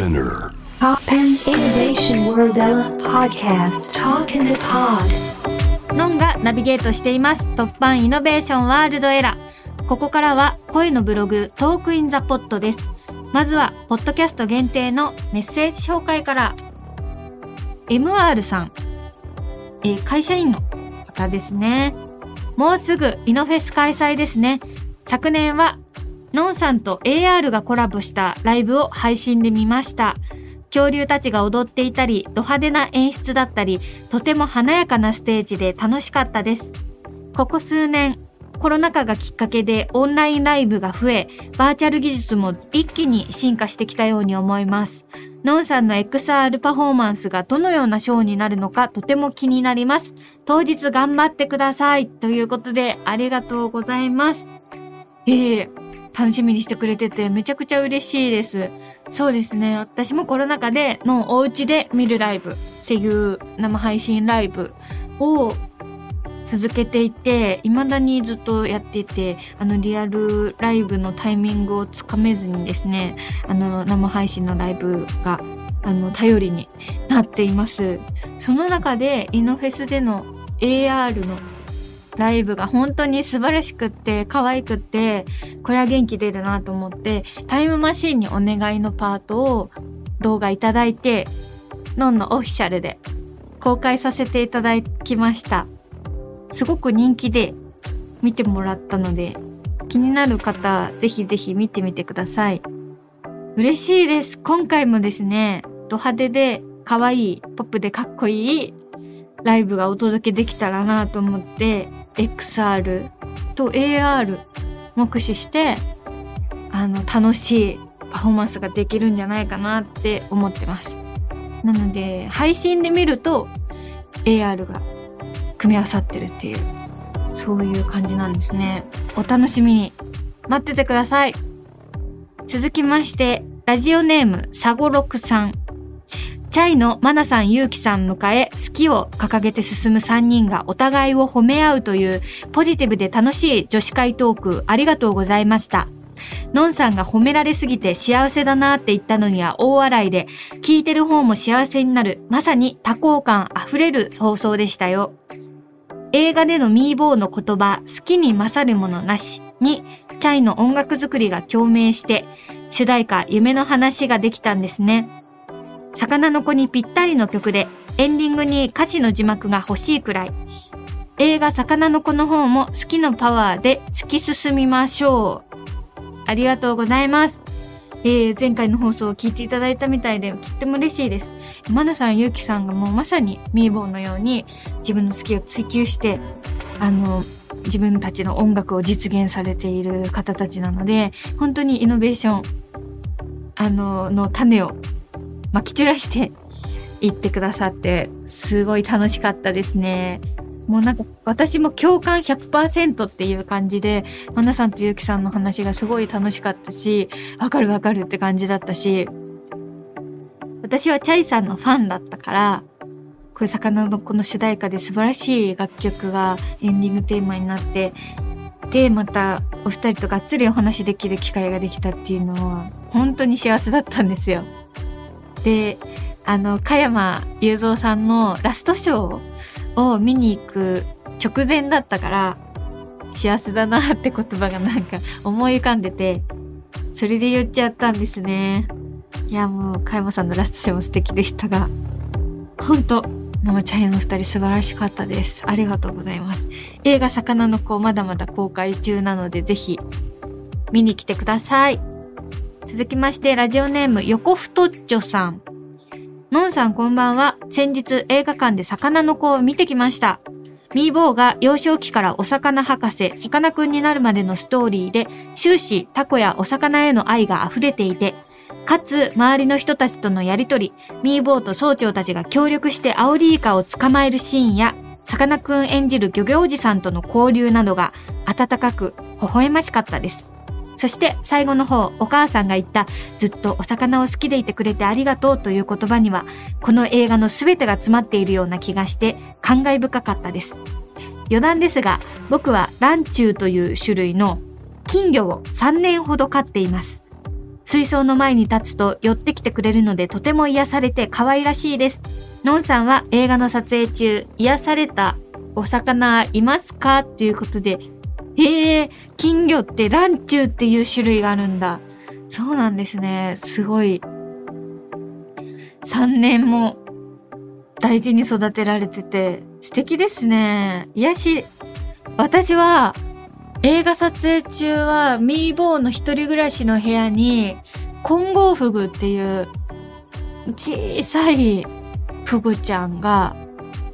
SPINEAR. TOPPAN Innovation World Era Podcast. Talk in the Pod. のんがナビゲートしています。 TOPPAN Innovation World Era。ここからは声のブログトークインザポットです。まずはポッドキャスト限定のメッセージ紹介から。MR さん、えー会社員の方ですね。もうすぐイノフェス開催ですね。昨年はノンさんと AR がコラボしたライブを配信で見ました恐竜たちが踊っていたり、ド派手な演出だったり、とても華やかなステージで楽しかったです。ここ数年、コロナ禍がきっかけでオンラインライブが増え、バーチャル技術も一気に進化してきたように思います。ノンさんの XR パフォーマンスがどのようなショーになるのかとても気になります。当日頑張ってください。ということで、ありがとうございます。ええ楽しみにしてくれててめちゃくちゃ嬉しいです。そうですね。私もコロナ禍でのお家で見るライブっていう生配信ライブを続けていて、未だにずっとやっていて、あのリアルライブのタイミングをつかめずにですね、あの生配信のライブがあの頼りになっています。その中でイノフェスでの AR のライブが本当に素晴らしくって可愛くってこれは元気出るなと思ってタイムマシンにお願いのパートを動画いただいてノンのオフィシャルで公開させていただきました。すごく人気で見てもらったので気になる方ぜひぜひ見てみてください。嬉しいです。今回もですねド派手で可愛いポップでかっこいいライブがお届けできたらなと思って XR と AR も駆使してあの楽しいパフォーマンスができるんじゃないかなって思ってます。なので配信で見ると AR が組み合わさってるっていうそういう感じなんですね。お楽しみに。待っててください。続きましてラジオネームサゴロクさん。チャイのマナさん、ユウキさん迎え、好きを掲げて進む3人がお互いを褒め合うというポジティブで楽しい女子会トークありがとうございました。ノンさんが褒められすぎて幸せだなって言ったのには大笑いで、聞いてる方も幸せになる、まさに多幸感あふれる放送でしたよ。映画でのミーボーの言葉、好きに勝るものなしに、チャイの音楽作りが共鳴して、主題歌夢の話ができたんですね。魚の子にぴったりの曲で、エンディングに歌詞の字幕が欲しいくらい。映画魚の子の方も好きのパワーで突き進みましょう。ありがとうございます。えー、前回の放送を聞いていただいたみたいで、とっても嬉しいです。マナさん、ゆうきさんがもうまさにミーボーのように自分の好きを追求して、あの、自分たちの音楽を実現されている方たちなので、本当にイノベーション、あの、の種をまき散らして言ってくださって、すごい楽しかったですね。もうなんか私も共感100%っていう感じで、マナさんとゆうきさんの話がすごい楽しかったし、わかるわかるって感じだったし、私はチャイさんのファンだったから、こういう魚のこの主題歌で素晴らしい楽曲がエンディングテーマになって、で、またお二人とがっつりお話できる機会ができたっていうのは、本当に幸せだったんですよ。で、あの、加山雄三さんのラストショーを見に行く直前だったから、幸せだなって言葉がなんか 思い浮かんでて、それで言っちゃったんですね。いや、もう、加山さんのラストショーも素敵でしたが、本当ママチャイの二人素晴らしかったです。ありがとうございます。映画魚の子まだまだ公開中なので、ぜひ見に来てください。続きまして、ラジオネーム、横太っちょさん。のんさんこんばんは。先日映画館で魚の子を見てきました。ミーボーが幼少期からお魚博士、さかなクンになるまでのストーリーで、終始タコやお魚への愛が溢れていて、かつ周りの人たちとのやりとり、ミーボーと総長たちが協力してアオリイカを捕まえるシーンや、さかなクン演じる漁業おじさんとの交流などが温かく微笑ましかったです。そして最後の方、お母さんが言ったずっとお魚を好きでいてくれてありがとうという言葉には、この映画の全てが詰まっているような気がして感慨深かったです。余談ですが、僕はランチューという種類の金魚を3年ほど飼っています。水槽の前に立つと寄ってきてくれるのでとても癒されて可愛らしいです。のんさんは映画の撮影中、癒されたお魚いますか？っていうことで、へえ、金魚ってランチューっていう種類があるんだ。そうなんですね。すごい。3年も大事に育てられてて素敵ですね。癒し、私は映画撮影中はミーボーの一人暮らしの部屋に金剛フグっていう小さいフグちゃんが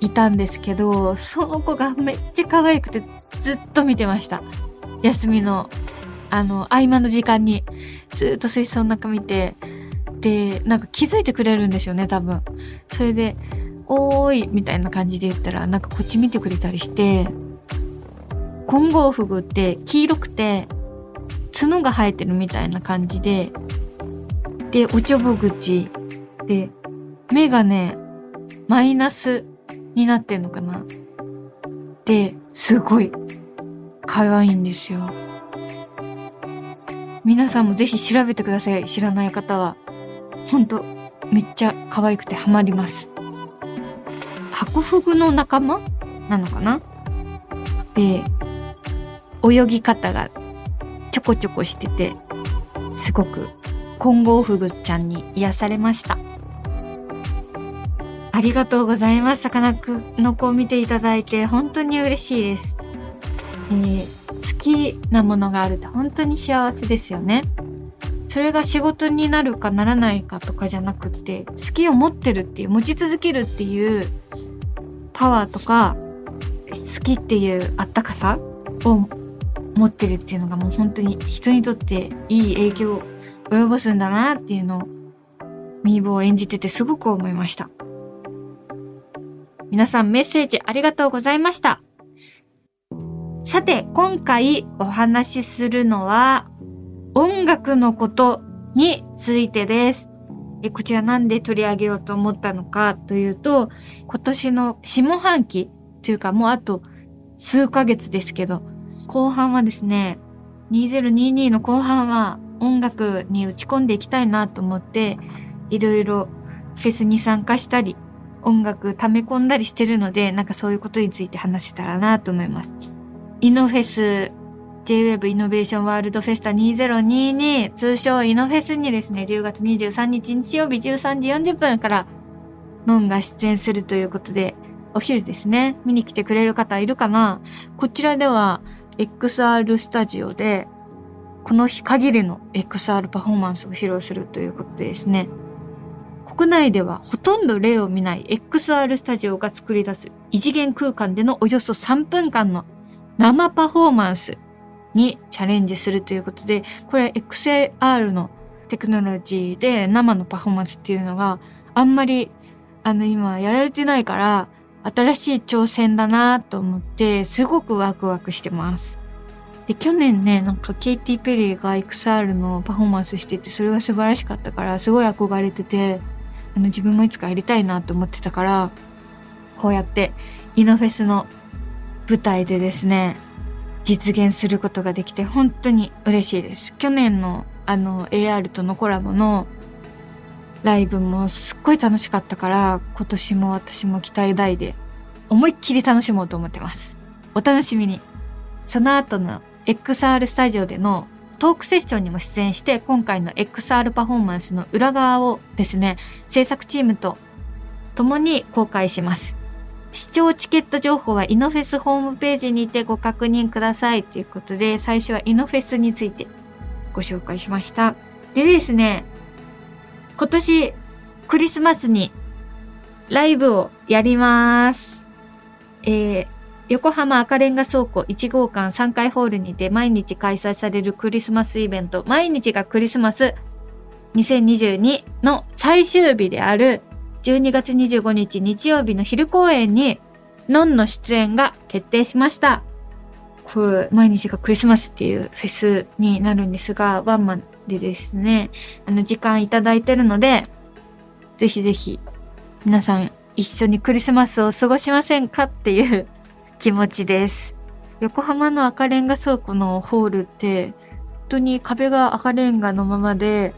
いたんですけど、その子がめっちゃ可愛くてずっと見てました。休みの、あの、合間の時間にずっと水槽の中見て、で、なんか気づいてくれるんですよね、多分。それで、おーい、みたいな感じで言ったら、なんかこっち見てくれたりして、金剛フグって黄色くて、角が生えてるみたいな感じで、で、おちょぼ口で、目がね、マイナスになってんのかなで、すごい、可愛いんですよ。皆さんもぜひ調べてください。知らない方は。ほんと、めっちゃ可愛くてハマります。ハコフグの仲間？なのかな？で、泳ぎ方がちょこちょこしてて、すごく金剛フグちゃんに癒されました。ありがとうございます。さかなクンの子を見ていただいて本当に嬉しいです。えー、好きなものがあるって本当に幸せですよね。それが仕事になるかならないかとかじゃなくて、好きを持ってるっていう、持ち続けるっていうパワーとか、好きっていうあったかさを持ってるっていうのがもう本当に人にとっていい影響を及ぼすんだなっていうのをミーボを演じててすごく思いました。皆さんメッセージありがとうございました。さて、今回お話しするのは音楽のことについてです。えこちらなんで取り上げようと思ったのかというと、今年の下半期というかもうあと数ヶ月ですけど、後半はですね、2022の後半は音楽に打ち込んでいきたいなと思って、いろいろフェスに参加したり、音楽溜め込んだりしてるので、なんかそういうことについて話せたらなと思います。イノフェス J-Web イノベーションワールドフェスタ2022通称イノフェスにですね、10月23日日曜日13時40分からノンが出演するということで、お昼ですね、見に来てくれる方いるかな？こちらでは XR スタジオで、この日限りの XR パフォーマンスを披露するということでですね、国内ではほとんど例を見ない XR スタジオが作り出す異次元空間でのおよそ3分間の生パフォーマンスにチャレンジするということで、これ XR のテクノロジーで生のパフォーマンスっていうのがあんまりあの今やられてないから新しい挑戦だなと思って、すごくワクワクしてます。で、去年ね、なんかケイティ・ペリーが XR のパフォーマンスしてて、それが素晴らしかったから、すごい憧れてて、あの自分もいつかやりたいなと思ってたから、こうやってイノフェスの舞台でですね、実現することができて本当に嬉しいです。去年のあの AR とのコラボのライブもすっごい楽しかったから、今年も私も期待大で、思いっきり楽しもうと思ってます。お楽しみに。その後の XR スタジオでのトークセッションにも出演して、今回の XR パフォーマンスの裏側をですね、制作チームと共に公開します。視聴チケット情報はイノフェスホームページにてご確認くださいということで、最初はイノフェスについてご紹介しました。でですね、今年クリスマスにライブをやります。えー、横浜赤レンガ倉庫1号館3階ホールにて毎日開催されるクリスマスイベント、毎日がクリスマス2022の最終日である12月25日日曜日の昼公演に、ノンの出演が決定しました。これ、毎日がクリスマスっていうフェスになるんですが、ワンマンでですね、あの、時間いただいてるので、ぜひぜひ、皆さん一緒にクリスマスを過ごしませんかっていう気持ちです。横浜の赤レンガ倉庫のホールって、本当に壁が赤レンガのままで、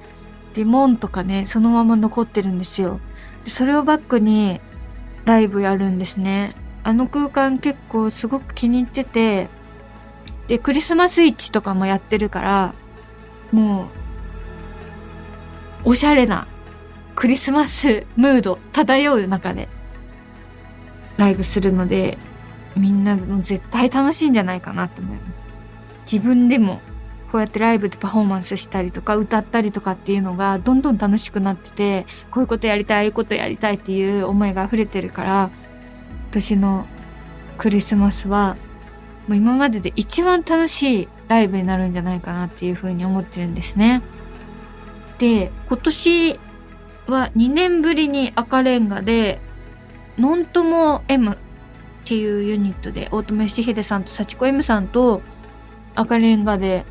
で、門とかね、そのまま残ってるんですよ。でそれをバックにライブやるんですね。あの空間結構すごく気に入ってて、で、クリスマスイッチとかもやってるから、もう、おしゃれなクリスマスムード漂う中でライブするので、みんなも絶対楽しいんじゃないかなと思います。自分でもこうやってライブでパフォーマンスしたりとか歌ったりとかっていうのがどんどん楽しくなってて、こういうことやりたい、ああいうことやりたいっていう思いが溢れてるから、今年のクリスマスはもう今までで一番楽しいライブになるんじゃないかなっていうふうに思ってるんですね。で、今年は2年ぶりに赤レンガで、ノントモ M っていうユニットで、大友義秀さんと幸子 M さんと赤レンガで、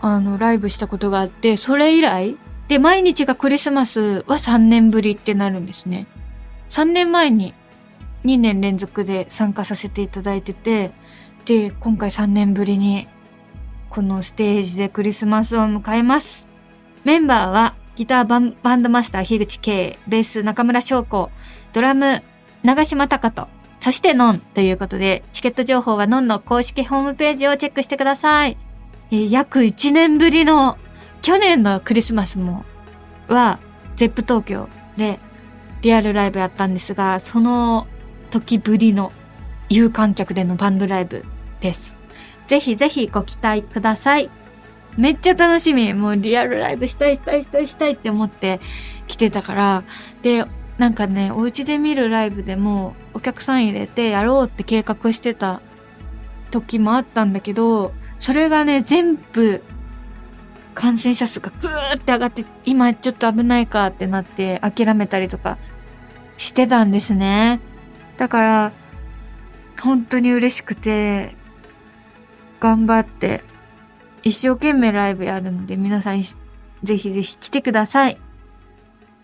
あの、ライブしたことがあって、それ以来、で、毎日がクリスマスは3年ぶりってなるんですね。3年前に2年連続で参加させていただいてて、で、今回3年ぶりにこのステージでクリスマスを迎えます。メンバーはギターバンドマスター樋口圭、ベース中村翔子、ドラム長島隆人、そしてノンということで、チケット情報はノンの公式ホームページをチェックしてください。えー、約1年ぶりの、去年のクリスマスも、は、ゼップ東京でリアルライブやったんですが、その時ぶりの有観客でのバンドライブです。ぜひぜひご期待ください。めっちゃ楽しみ。もうリアルライブしたいしたいしたいしたいって思って来てたから。で、なんかね、お家で見るライブでもお客さん入れてやろうって計画してた時もあったんだけど、それがね、全部感染者数がグーって上がって、今ちょっと危ないかってなって諦めたりとかしてたんですね。だから、本当に嬉しくて、頑張って一生懸命ライブやるので皆さんぜひぜひ来てください。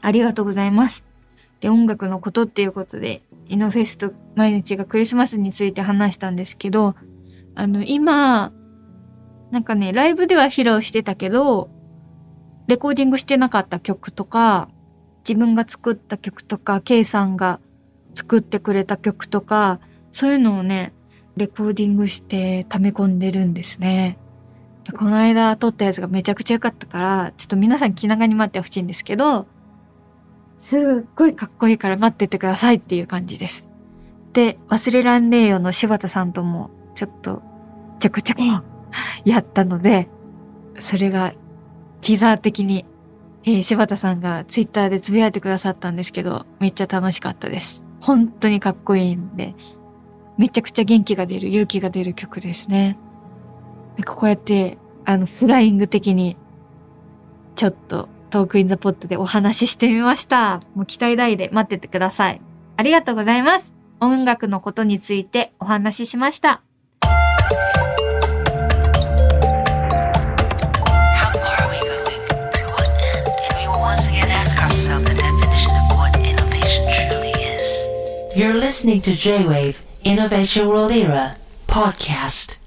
ありがとうございます。で、音楽のことっていうことで、イノフェスト毎日がクリスマスについて話したんですけど、あの、今、なんかね、ライブでは披露してたけど、レコーディングしてなかった曲とか、自分が作った曲とか、K さんが作ってくれた曲とか、そういうのをね、レコーディングして溜め込んでるんですね。この間撮ったやつがめちゃくちゃ良かったから、ちょっと皆さん気長に待ってほしいんですけど、すっごいかっこいいから待っててくださいっていう感じです。で、忘れらんねえよの柴田さんとも、ちょっと、ちょくちょくやったので、それが、ティザー的に、えー、柴田さんがツイッターでつぶやいてくださったんですけど、めっちゃ楽しかったです。本当にかっこいいんで、めちゃくちゃ元気が出る、勇気が出る曲ですね。こうやって、あの、フライング的に、ちょっとトークインザポットでお話ししてみました。もう期待大で待っててください。ありがとうございます。音楽のことについてお話ししました。You're listening to J-Wave Innovation World Era podcast.